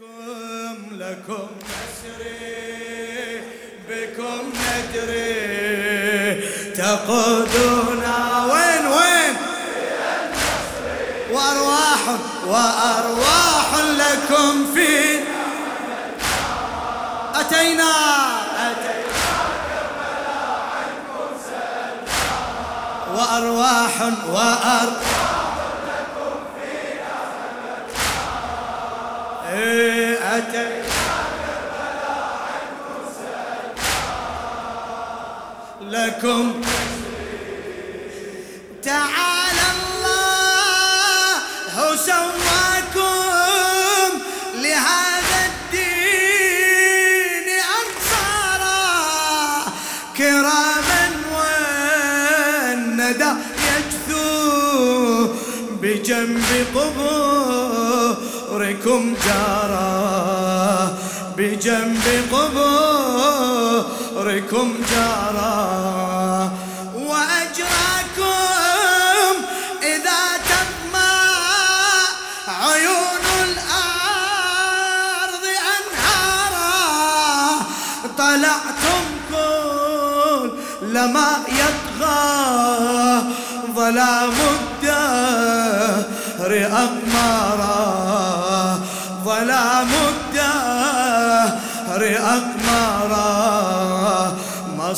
لكم لكم نسري بكم ندري. تقودنا. وين وين؟ وأرواح وأرواح لكم في أتينا. أتينا وأرواح وأرواح أتى لكم تعالى الله سواكم لهذا الدين أنصارا. كراما والندى يجثو بجنب قبوركم جارا بجنب قبوركم جارا.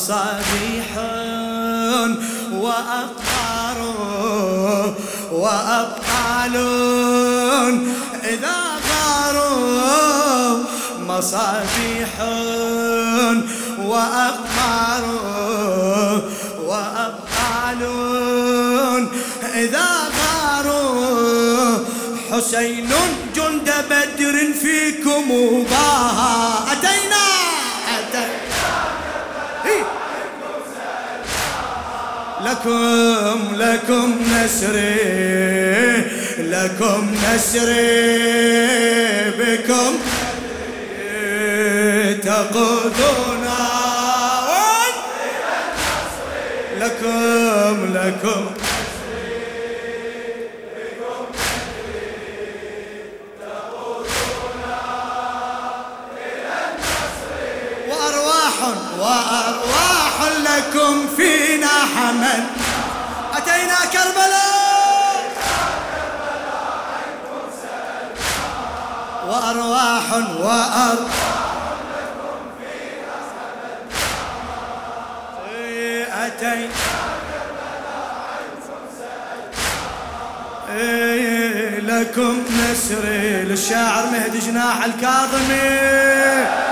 مصابيح وأقمار وأبطال إذا غاروا مصابيح وأقمار وأبطال إذا غاروا حسين جند بدر فيكم ضاها لكم لكم نسري لكم نسري بكم. تقودنا لكم لكم وأرواح وأرواح لكم فينا حمل. وأرواح وأرواح إيه لكم نسري للشاعر مهدي جناح الكاظمي.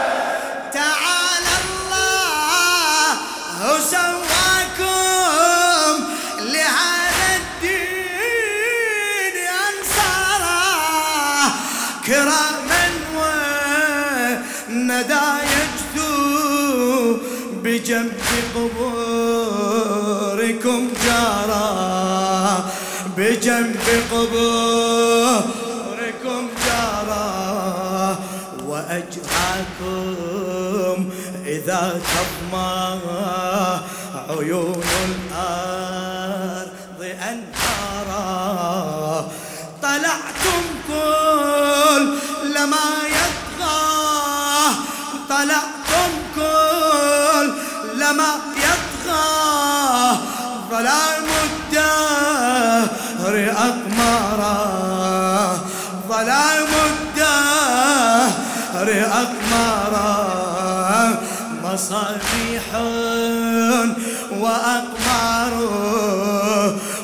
بجنب قبوركم جارا. بجنب قبوركم جارا. وأجراكم إذا تطمع عيون الأرض أنهارا. طلعتم كل لما مصابيح وأقمار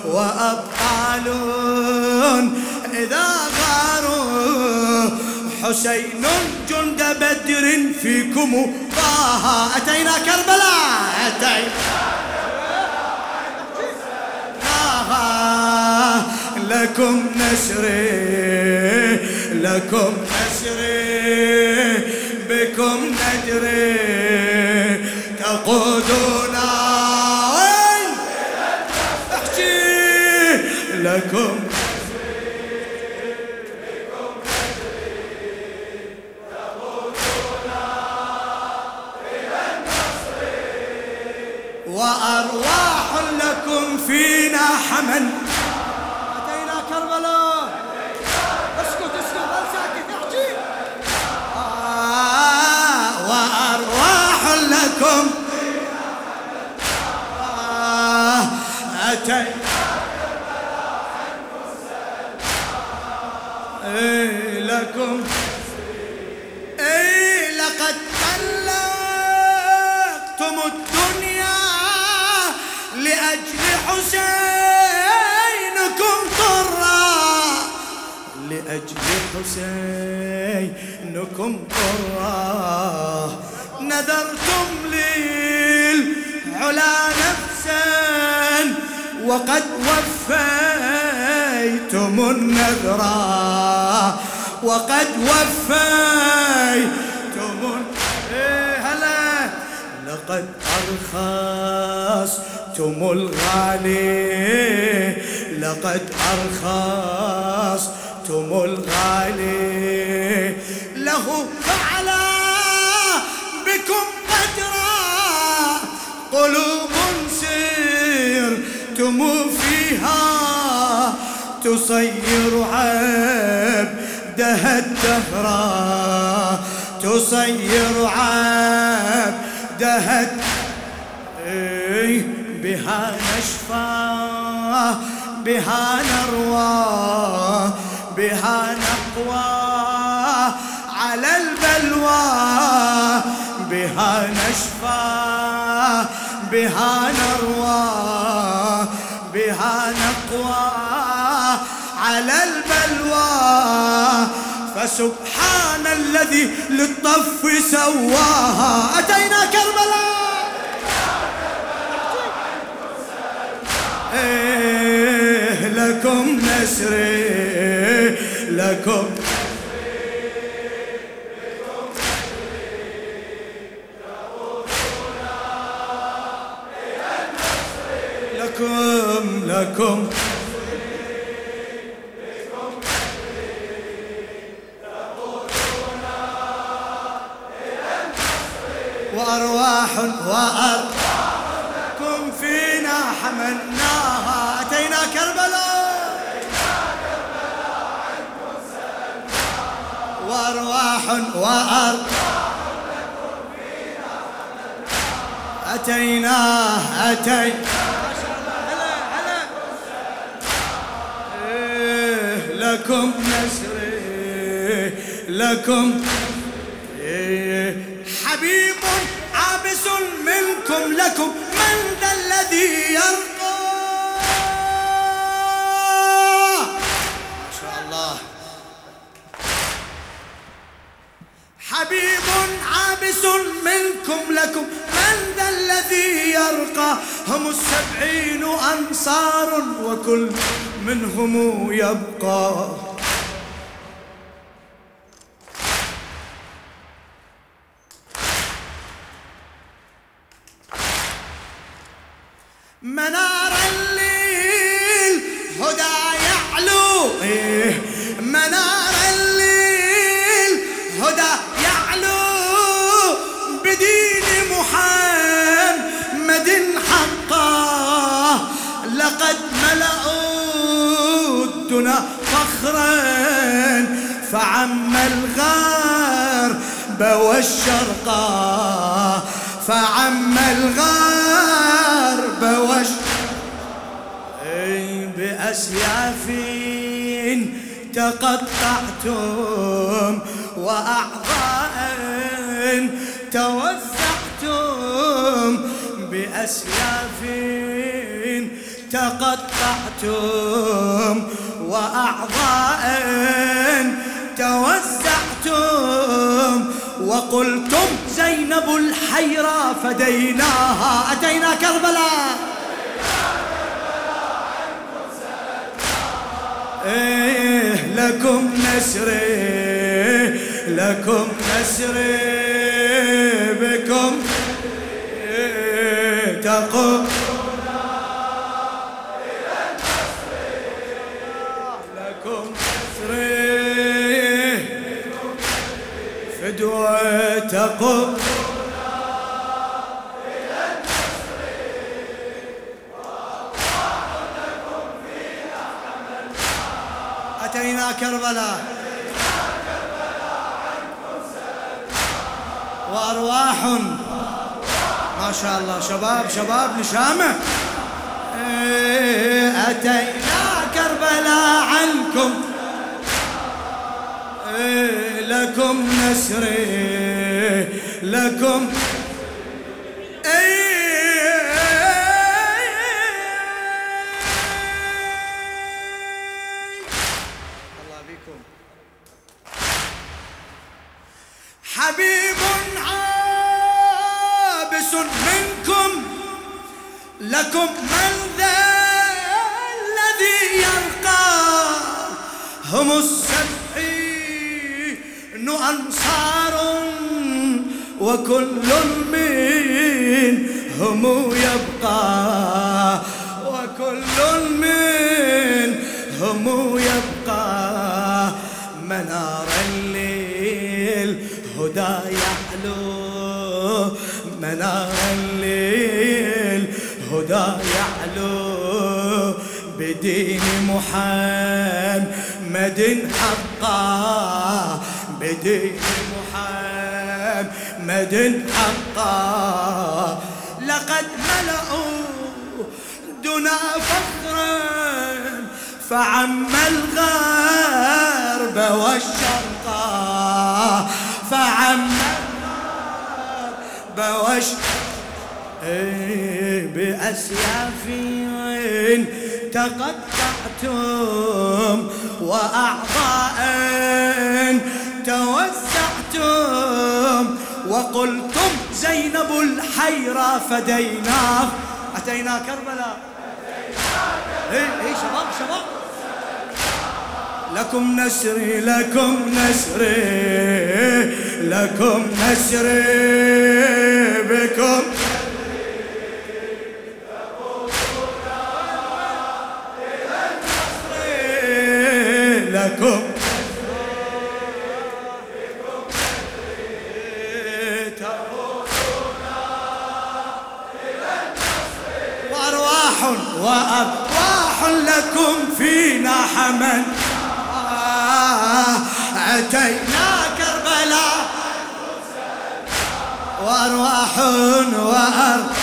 وأبطال إذا غاروا حسين جند بدر فيكم طه. أتينا كربلاء أتينا. لكم نسري لكم نسري بكم ندري تقودنا احكي لكم وأرواح لكم فينا حمل. ملامته إيه لكم؟ إيه لقد طلقتم الدنيا لأجل حسينكم طرا لأجل حسينكم طرا نذرتم للعلا وقد وفيتم النذرا وقد وفيتم إيه هلا. لقد أرخصتم الغالي. لقد أرخصتم الغالي. له سيرتم فيها تصير عبدها الدهر. تصير عبدها بها نشفى بها نروى بها نقوى على البلوى. بها نشفى بها نروى. على البلوى. فسبحان الذي للطف سواها. أتينا كربلاء. إيه لكم نسري لكم لكم لكم وأرواح وأرواحكم فينا حملناها أتينا كربلاء. وأرواح وأرواح أتيناه أتي إيه، لكم نسري لكم إيه، حبيب عابس منكم لكم من ذا الذي يرقى ما شاء الله. حبيب عابس منكم لكم من ذا الذي يرقى هم السبعين أنصار وكل منهم يبقى. بأسياف تقطعتم وأعضاء توزعتم بأسياف تقطعتم وأعضاء توزعتم وقلتم زينب الحيرة فديناها أتينا كربلاء؟ إيه لكم نسري لكم نسري بكم. إيه تقوم. لكم نسري فدوة تقوم. كربلاء. وأرواح. ما شاء الله. شباب شباب نشامة إيه، أتينا كربلاء عنكم. إيه، لكم نسري لكم وكل منهم يبقى وكل منهم يبقى. منار الليل هدى يعلو منار الليل هدى يعلو. بدين محمد حقا بدين محمد حقا لقد ملأوا دنا فخرا فعم الغرب والشرقا فعم الغرب والشرقا إيه، بأسياف تقطعتم وأعضاء توسعتم. وقلتم زينب الحيرة فديناه. أتينا كربلاء. اي اي شباب شباب. لكم نسري لكم نسري لكم نسري بكم. لكم وأرواح لكم فينا حمل. أتينا كربلاء. وأرواح وأرواح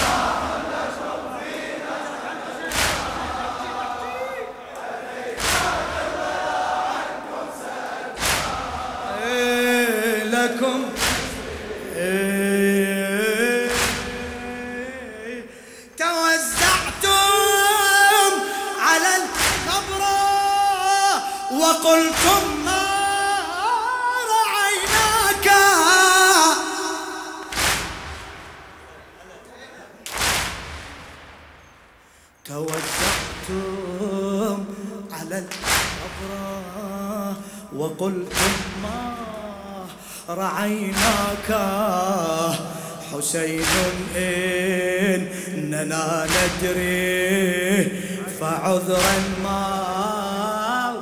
رعيناك حسين إننا ندري. فعذرا ما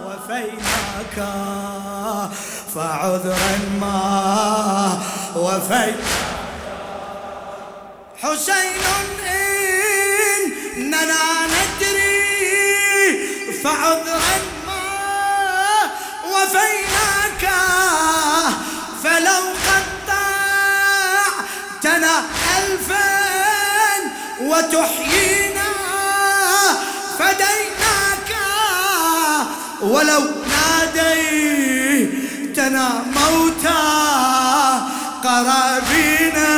وفيناك. فعذرا ما وفيناك. حسين إننا ندري. فعذرا ما وفيناك. فلو قطعتنا ألفا وتحيينا فديناك ولو ناديتنا موتى قرابينا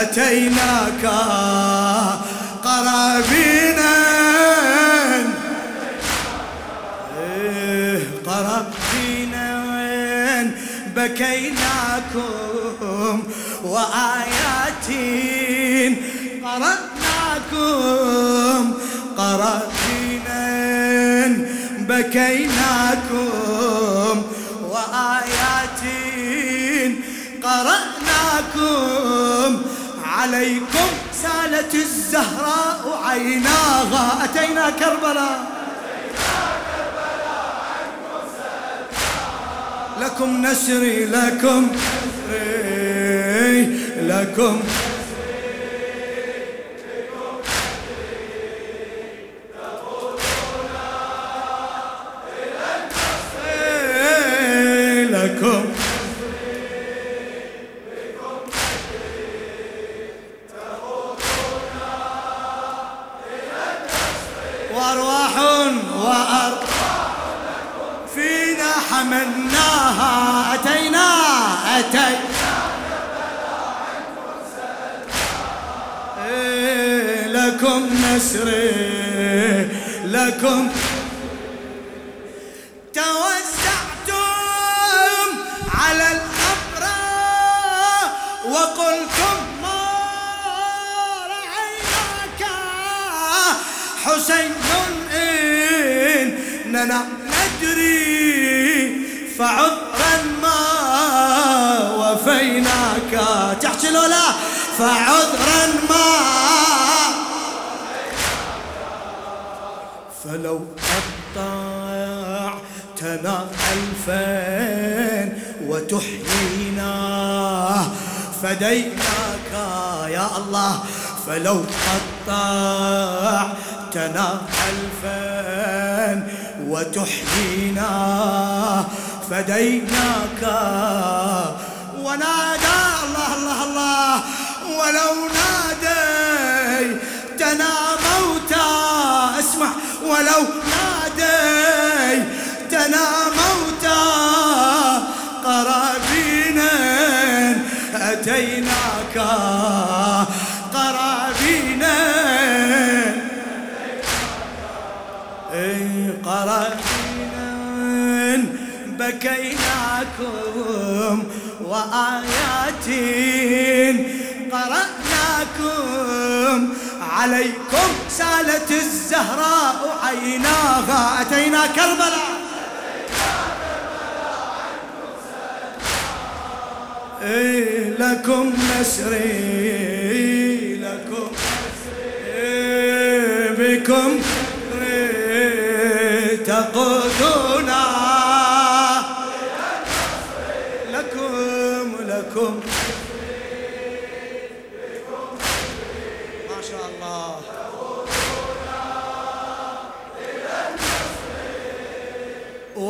أتيناك قرابينا بكيناكم وآيات قرأناكم قرابينا بكيناكم وآيات قرأناكم. عليكم سالت الزهراء عيناها أتينا كربلاء؟ لكم نسري لكم نسري لكم حسين إننا ندري فعذرا ما وفيناك. تحكي لولا فعذرا ما. فلو قطعتنا ألفين وتحيينا فديناك يا الله. فلو قطعتنا ألفين وتحيينا. فديناك ونادى الله الله الله. ولو ناديتنا موتى. اسمع ولو ناديتنا بكيناكم وآيات قرأناكم عليكم سالت الزهراء عيناها أتينا كربلاء؟ إيه لكم نسري لكم إيه بكم تقودنا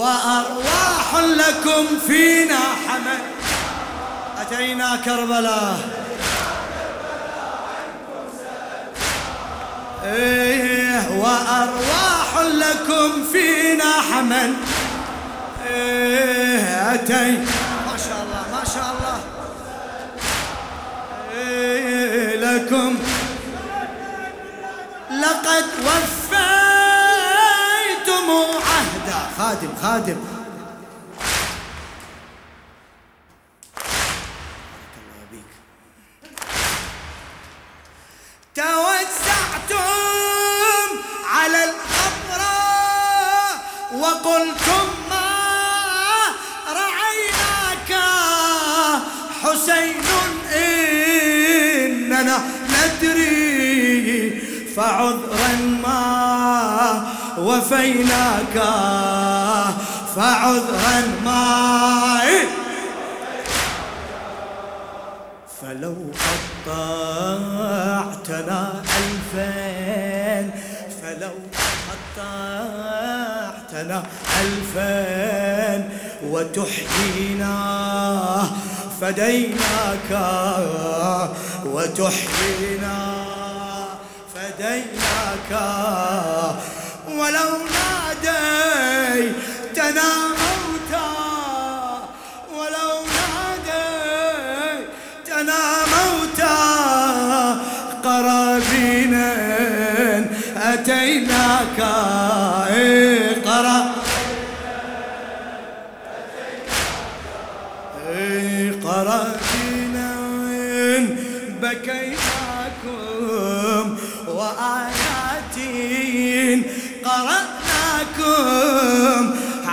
وأرواح لكم فينا حمل. أتينا كربلاء. إيه وأرواح لكم فينا حمل. إيه أتي. ما شاء الله ما شاء الله. إيه لكم. لقد وفيتم خادم خادم. توزعتم على القبر وقلتم ما رعيناك حسين إننا ندري فعذرا ما وفيناك. فعذرا ما فلو قطعتنا ألفين فلو قطعتنا ألفين وتحيينا فديناك وتحيينا فديناك ولو ناديتنا موتى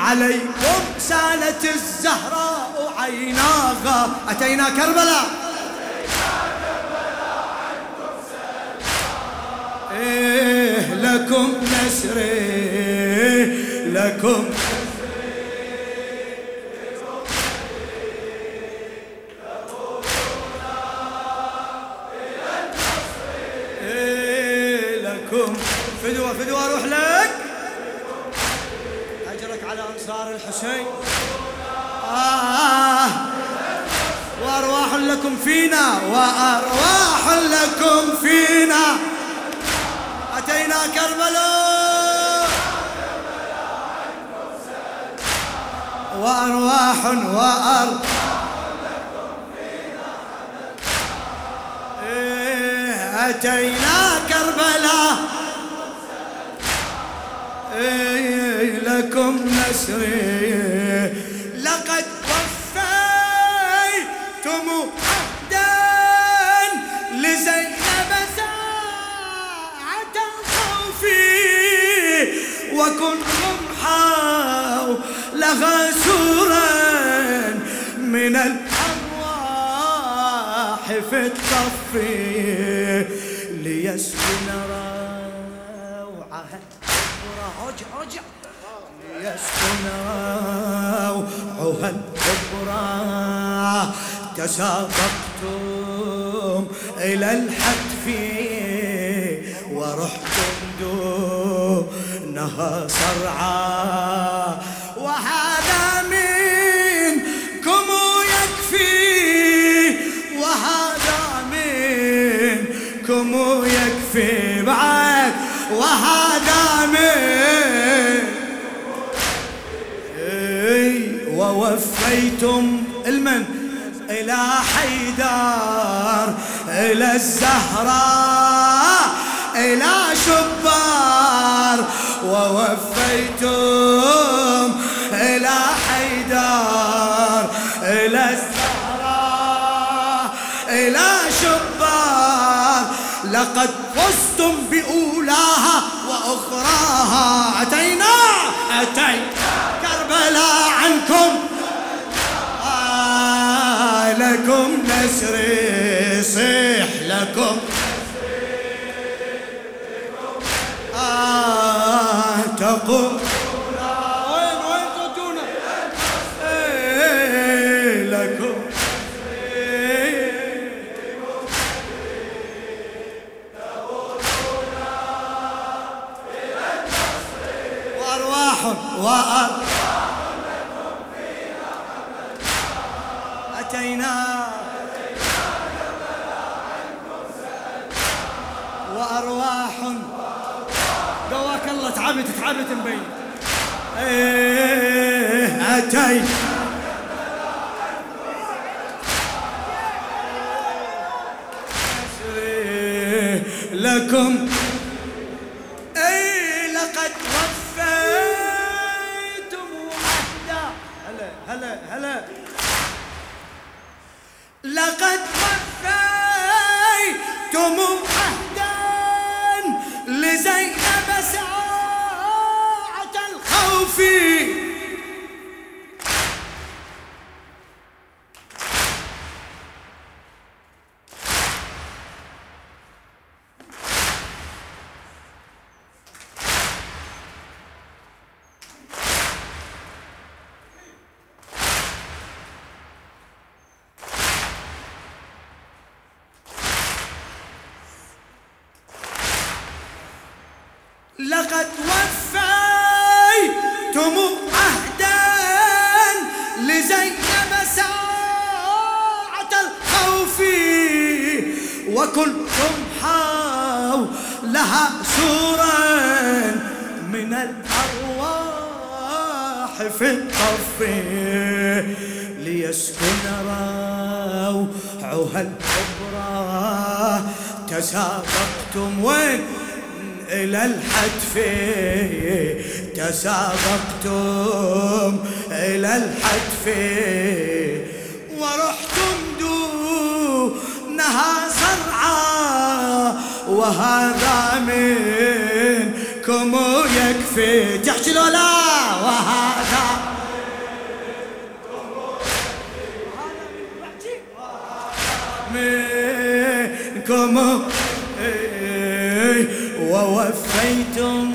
عليكم سالت الزهراء عيناها. أتينا كربلاء. إيه لكم نسري لكم أنصار الحسين. آه وأرواح لكم فينا وأرواح لكم فينا. أتينا كربلاء. وأرواح وأرواح إيه، أتينا كربلاء. إيه، لكم نسري. لقد وفيتم عهدا لزينب ساعة الخوف. وكنتم حولها سورا من الأرواح في الطفي ليسكن روعها ليسكن روعها الكبرى تسابقتم إلى الحتف ورحتم دونها صرعا وهذا منكم يكفي. وهذا منكم يكفي بعد. وهذا ووفيتم المن إلى حيدر إلى الزهراء إلى شبار ووفيتم إلى حيدر إلى الزهراء إلى شبار. لقد فزتم بأولاها وأخراها أتينا؟ أتينا. كربلاء عنكم. لكم نسري صيح لكم. آه تقول. وين وين إيه لكم. وأرواح وأرواح أتينا تعبت تعبت مبين إيه لقد وفيتم عهدا لزينب ساعة الخوف وكنتم حولها سورا من الأرواح في الطف ليسكن روعها الكبرى. تسابقتم وين؟ إلى الحتف تسابقتم إلى الحتف ورحتم دونها زرعا وهذا منكم يكفي. تحكي لو لا وهذا منكم ووفيتم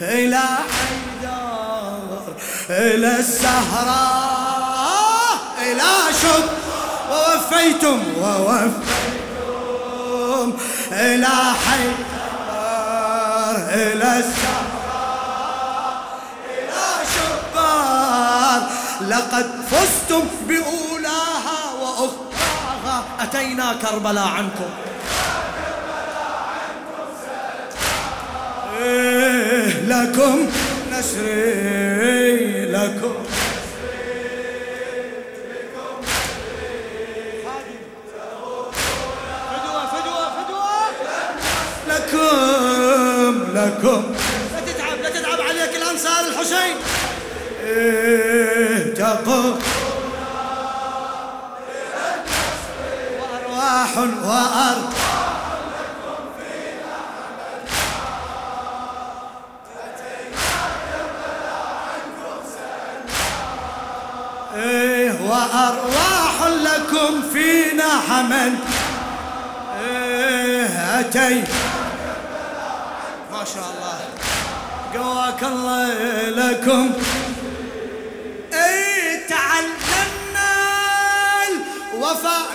إلى حيدر إلى السهراء إلى شب. ووفيتم ووفيتم إلى حيدر إلى السهراء إلى شبار لقد فزتم بأولاها وأخراها. أتينا كربلاء عنكم. لكم نسري لكم. لكم لكم. لا تتعب لا تتعب عليك الأنصار الحسين. إيه تقوم وأرواح وأرض. وأرواح لكم فينا حمل. إيه أتي ما شاء الله. قواك الله لكم. إيه تعلمنا الوفاء.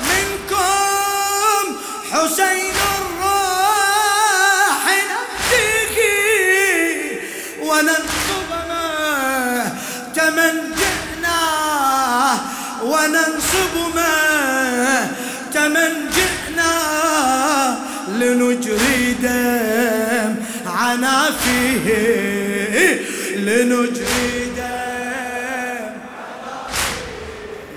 دم عنا فيه لنجري دم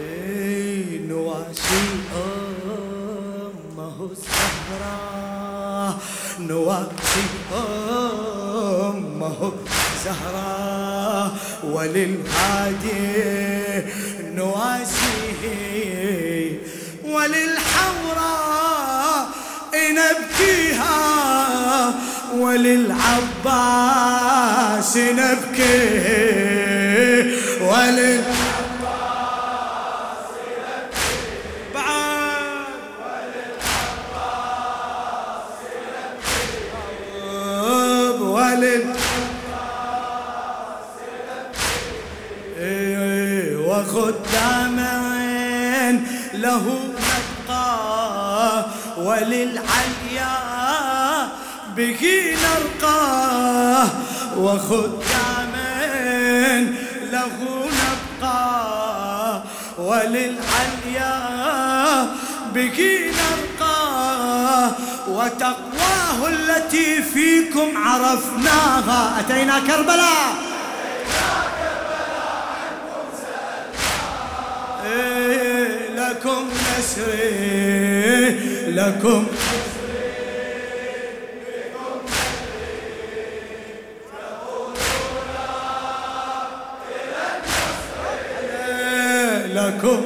إيه نواسي أمه الزهراء نواسي أمه زهراء وللهادي نواسيه وللعباس نبكي وللعباس نبكي بعد. ولل إيه، وخدامين له نبقى وللعليا به نرقى وخدامين له نبقى وللعليا به نرقى وتقواه التي فيكم عرفناها. أتينا كربلاء؟ إيه، لكم نسري لكم لكم.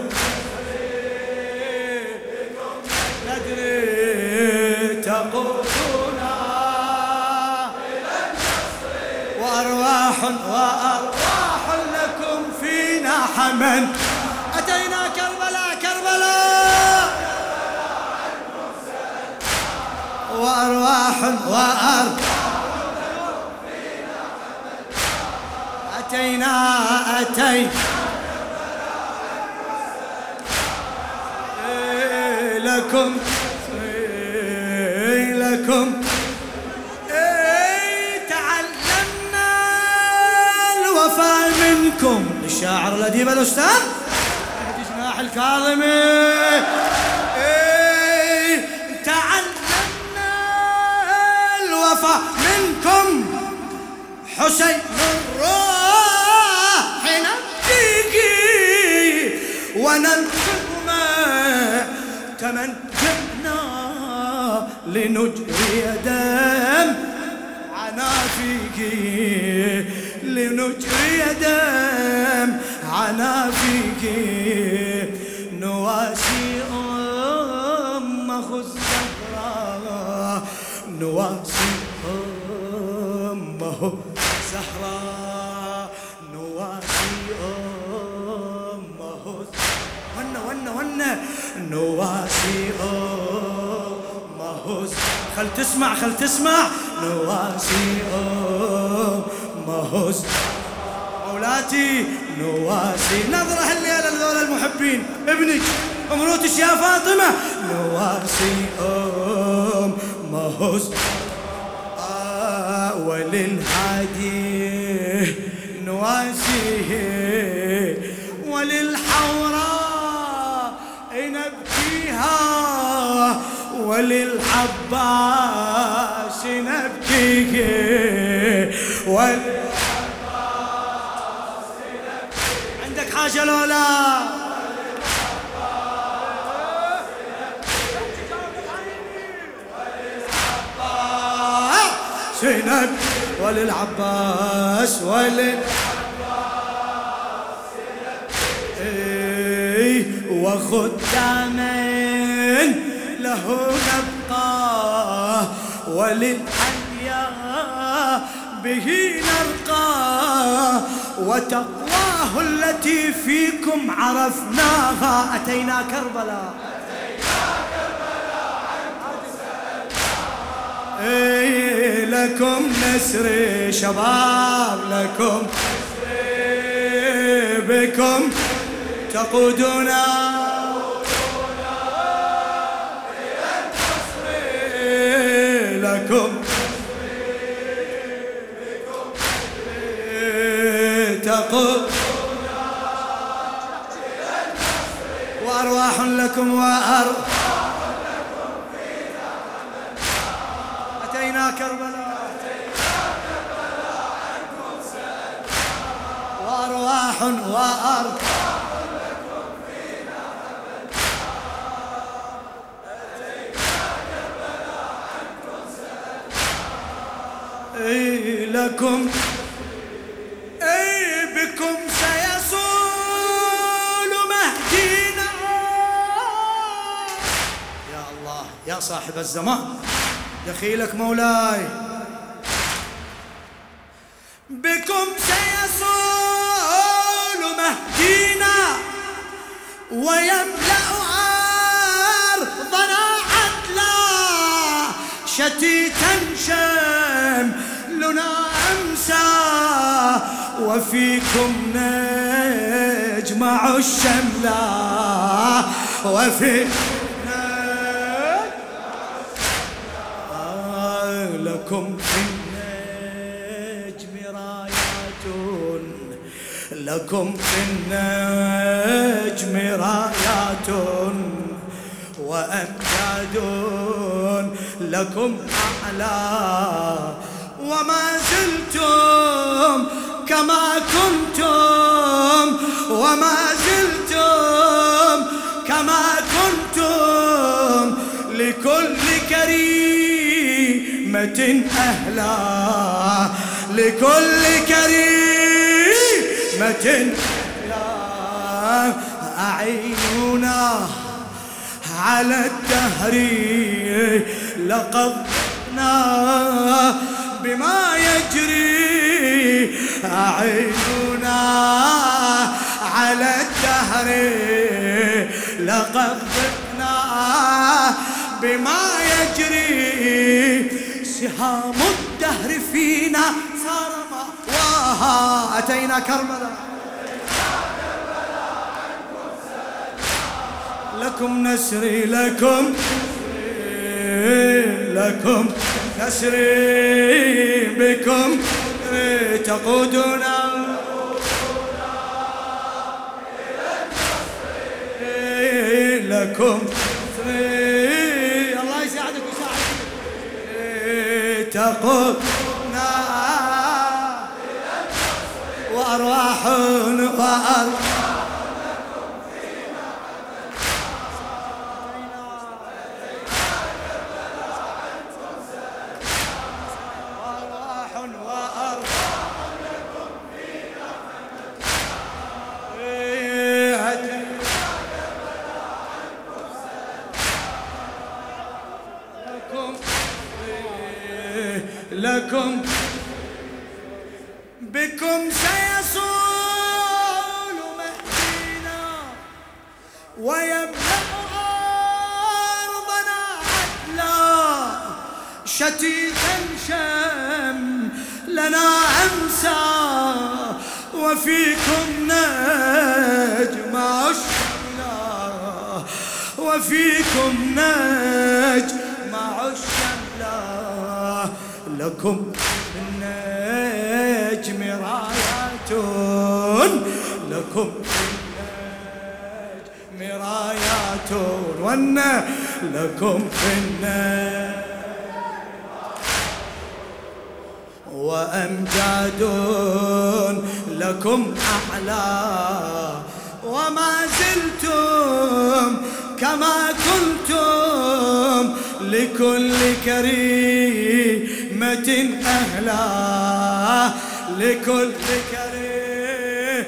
ندري تقولون وأرواح وأرواح لكم فينا حمل. أتينا كربلاء كربلاء. وأرواح وأرواح أتينا أتينا. لكم إيه لكم. إيه تعلمنا الوفاء منكم. الشاعر الأديب الأستاذ. مهدي جناح الكاظمي. إيه تعلمنا الوفاء منكم. حسين الروح نبتغي وننصب ما تمنجنا لنجري دم. عنافيك لنجري دم. عنافيك نواسي أمه الزهراء نواسي أمه زهراء نواسي أمه ون ون ون. نواسي أمه خل تسمع خل تسمع. نواسي أمه مولاتي نواسي. نظرة الليلة لذول المحبين. ابنك. امروتش يا فاطمة. نواسي أمه آه وللهادي. نواسيه وللعباس نبكيه ول عندك حاجة لولا؟ سنب وللعباس وللعباس. إيه، وخداما له نبقى وللحياة به نرقى وتقواه التي فيكم عرفناها. أتينا كربلاء. إيه لكم نسر شباب لكم بكم تقودنا. تقود وأرواح لكم وأرواح أتينا كربلاء. وأرواح وأرواح لكم صاحب الزمان. دخيلك مولاي. بكم سيصول مهدينا ويملأ أرضنا عدلا. شتيتا شملنا أمسى وفيكم نجمع الشملة. وفي لكم في النجم رايات لكم في النجم رايات وأمجاد لكم أعلى. وما زلتم كما كنتم وما زلتم أهلا لكل كريمة أهلا أعيننا على الدهر لقضنا بما يجري. أعيننا على الدهر لقد بما يجري. سهام الدهر فينا صار مأواها. أتينا كربلاء. لكم نسري لكم لكم نسري بكم. تقودنا. لكم تقودنا وأرواح وأرواح شتيتا شم لنا أمسى وفيكم نجمع الشملة وفيكم نجمع الشملة لكم النجم رايات لكم النجم رايات ون لكم في النجم وأمجاد لكم أعلى وما زلتم كما كنتم لكل كريم كريمة أهلا لكل كريمة